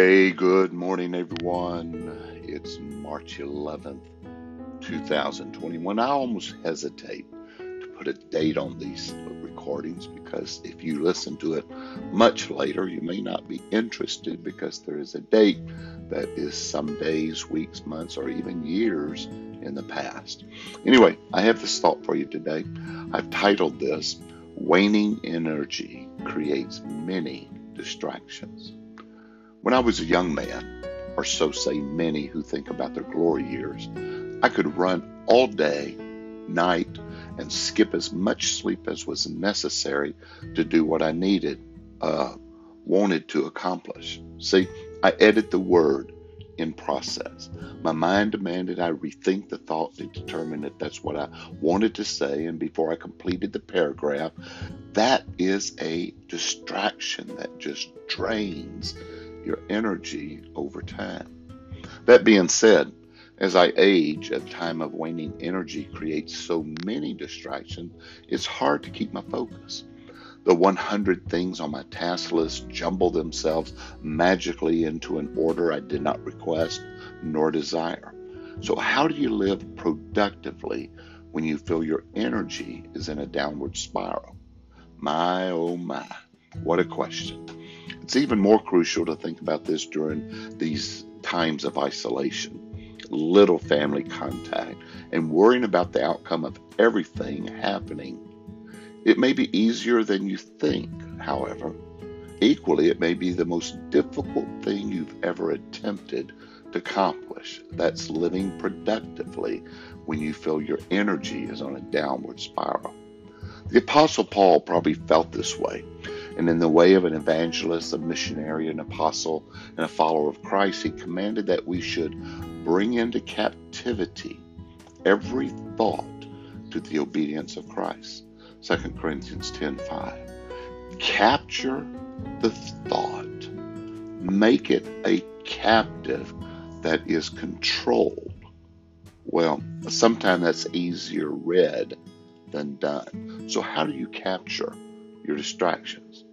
Hey, good morning, everyone. It's March 11th, 2021. I almost hesitate to put a date on these recordings because if you listen to it much later, you may not be interested because there is a date that is some days, weeks, months, or even years in the past. Anyway, I have this thought for you today. I've titled this Waning Energy Creates Many Distractions. When I was a young man, or so say many who think about their glory years, I could run all day, night, and skip as much sleep as was necessary to do what I needed, uh, wanted to accomplish. See, I edit the word in process. My mind demanded I rethink the thought to determine if that's what I wanted to say, and before I completed the paragraph, that is a distraction that just drains your energy over time. That being said, as I age, a time of waning energy creates so many distractions, it's hard to keep my focus. The 100 things on my task list jumble themselves magically into an order I did not request nor desire. So, how do you live productively when you feel your energy is in a downward spiral? My oh my, what a question. It's even more crucial to think about this during these times of isolation, little family contact, and worrying about the outcome of everything happening. It may be easier than you think, however. Equally, it may be the most difficult thing you've ever attempted to accomplish. That's living productively when you feel your energy is on a downward spiral. The Apostle Paul probably felt this way and in the way of an evangelist, a missionary, an apostle, and a follower of Christ, he commanded that we should bring into captivity every thought to the obedience of Christ. 2 Corinthians 10:5. Capture the thought. Make it a captive that is controlled. Well, sometimes that's easier read than done. So how do you capture your distractions?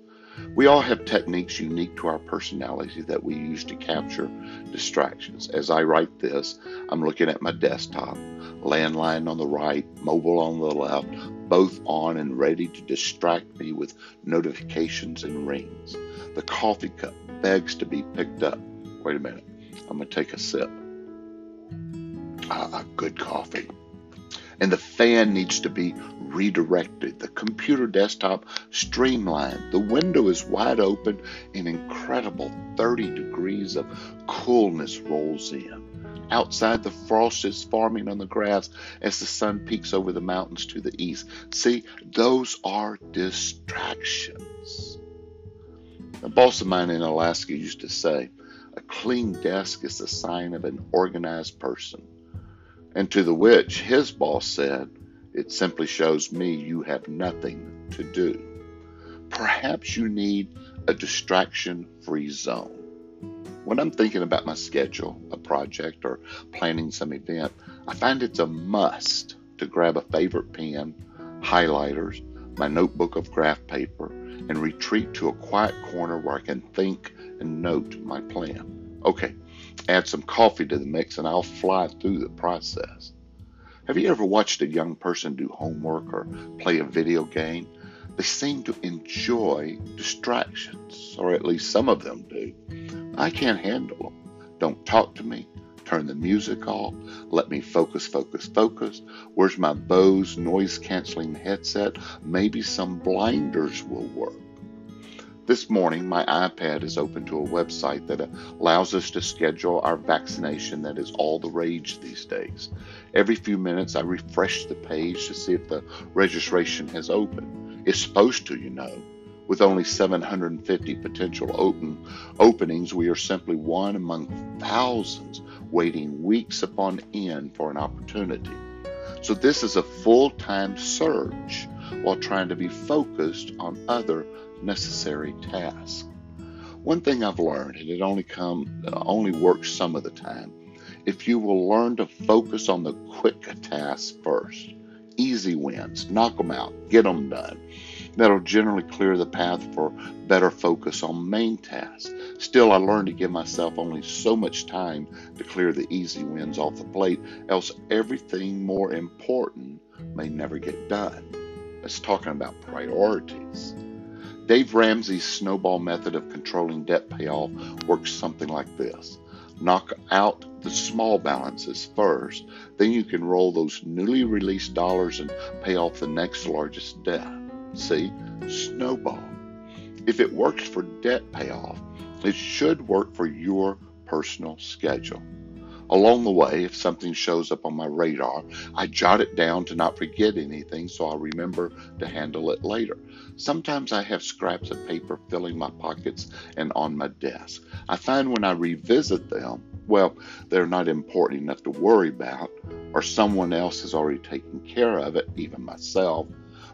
We all have techniques unique to our personality that we use to capture distractions. As I write this, I'm looking at my desktop, landline on the right, mobile on the left, both on and ready to distract me with notifications and rings. The coffee cup begs to be picked up. Wait a minute, I'm going to take a sip. Ah, good coffee and the fan needs to be redirected. The computer desktop streamlined. The window is wide open. An incredible 30 degrees of coolness rolls in. Outside, the frost is forming on the grass as the sun peeks over the mountains to the east. See, those are distractions. A boss of mine in Alaska used to say, a clean desk is a sign of an organized person. And to the which his boss said, It simply shows me you have nothing to do. Perhaps you need a distraction free zone. When I'm thinking about my schedule, a project, or planning some event, I find it's a must to grab a favorite pen, highlighters, my notebook of graph paper, and retreat to a quiet corner where I can think and note my plan. Okay, add some coffee to the mix, and I'll fly through the process. Have you ever watched a young person do homework or play a video game? They seem to enjoy distractions, or at least some of them do. I can't handle them. Don't talk to me. Turn the music off. Let me focus, focus, focus. Where's my Bose noise canceling headset? Maybe some blinders will work. This morning, my iPad is open to a website that allows us to schedule our vaccination that is all the rage these days. Every few minutes, I refresh the page to see if the registration has opened. It's supposed to, you know. With only 750 potential open openings, we are simply one among thousands waiting weeks upon end for an opportunity. So this is a full-time search while trying to be focused on other necessary task. One thing I've learned, and it only come only works some of the time, if you will learn to focus on the quick tasks first, easy wins, knock them out, get them done. That'll generally clear the path for better focus on main tasks. Still, I learned to give myself only so much time to clear the easy wins off the plate, else everything more important may never get done. It's talking about priorities. Dave Ramsey's snowball method of controlling debt payoff works something like this. Knock out the small balances first, then you can roll those newly released dollars and pay off the next largest debt. See? Snowball. If it works for debt payoff, it should work for your personal schedule. Along the way, if something shows up on my radar, I jot it down to not forget anything so I'll remember to handle it later. Sometimes I have scraps of paper filling my pockets and on my desk. I find when I revisit them, well, they're not important enough to worry about, or someone else has already taken care of it, even myself.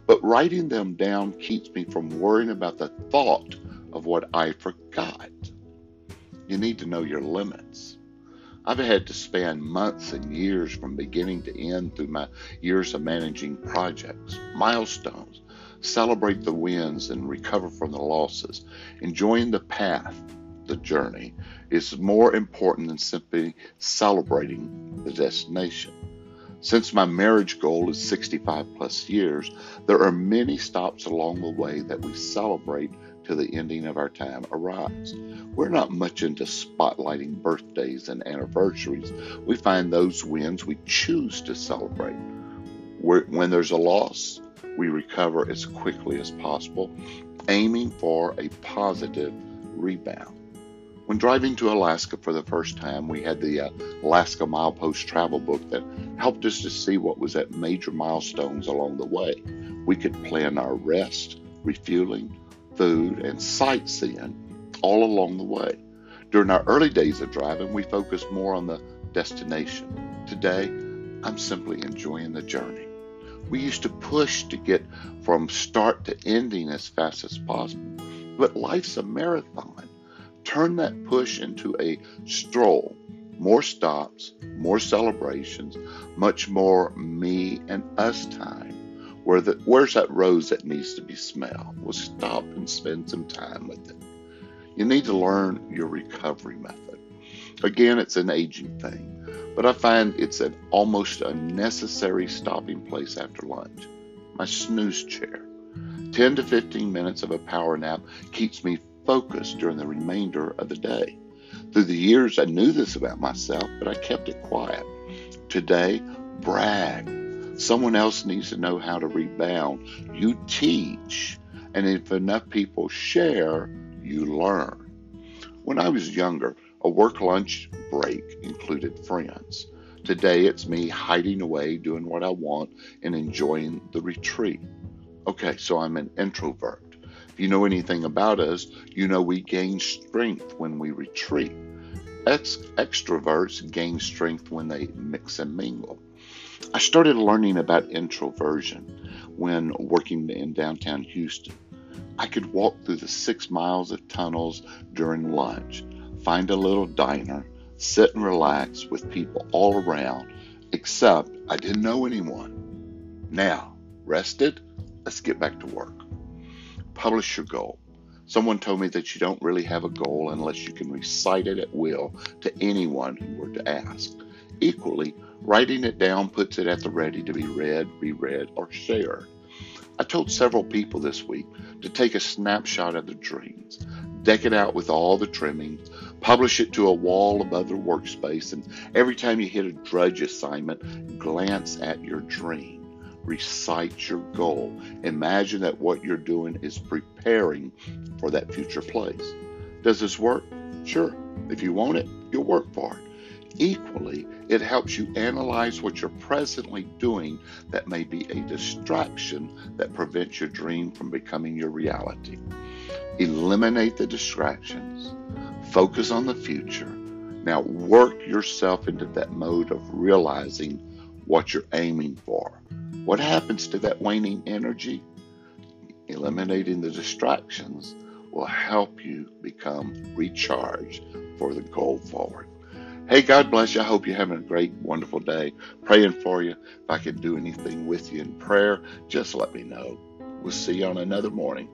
But writing them down keeps me from worrying about the thought of what I forgot. You need to know your limits. I've had to span months and years from beginning to end through my years of managing projects, milestones, celebrate the wins and recover from the losses. Enjoying the path, the journey, is more important than simply celebrating the destination. Since my marriage goal is 65 plus years, there are many stops along the way that we celebrate till the ending of our time arrives. We're not much into spotlighting birthdays and anniversaries. We find those wins we choose to celebrate. when there's a loss, we recover as quickly as possible, aiming for a positive rebound. When driving to Alaska for the first time, we had the uh, Alaska Milepost travel book that helped us to see what was at major milestones along the way. We could plan our rest, refueling, food, and sightseeing all along the way. During our early days of driving, we focused more on the destination. Today, I'm simply enjoying the journey. We used to push to get from start to ending as fast as possible, but life's a marathon turn that push into a stroll. More stops, more celebrations, much more me and us time. Where the, where's that rose that needs to be smelled? We'll stop and spend some time with it. You need to learn your recovery method. Again, it's an aging thing, but I find it's an almost a necessary stopping place after lunch. My snooze chair. 10 to 15 minutes of a power nap keeps me focused during the remainder of the day. Through the years, I knew this about myself, but I kept it quiet. Today, brag. Someone else needs to know how to rebound. You teach. And if enough people share, you learn. When I was younger, a work lunch break included friends. Today, it's me hiding away, doing what I want, and enjoying the retreat. Okay, so I'm an introvert. If you know anything about us, you know we gain strength when we retreat. Ex- extroverts gain strength when they mix and mingle. I started learning about introversion when working in downtown Houston. I could walk through the six miles of tunnels during lunch, find a little diner, sit and relax with people all around, except I didn't know anyone. Now, rested? Let's get back to work. Publish your goal. Someone told me that you don't really have a goal unless you can recite it at will to anyone who were to ask. Equally, writing it down puts it at the ready to be read, reread, or shared. I told several people this week to take a snapshot of their dreams, deck it out with all the trimmings, publish it to a wall above their workspace, and every time you hit a drudge assignment, glance at your dream recite your goal. Imagine that what you're doing is preparing for that future place. Does this work? Sure. If you want it, you'll work for it. Equally, it helps you analyze what you're presently doing that may be a distraction that prevents your dream from becoming your reality. Eliminate the distractions, focus on the future. Now, work yourself into that mode of realizing what you're aiming for. What happens to that waning energy? Eliminating the distractions will help you become recharged for the goal forward. Hey, God bless you. I hope you're having a great, wonderful day. Praying for you. If I can do anything with you in prayer, just let me know. We'll see you on another morning.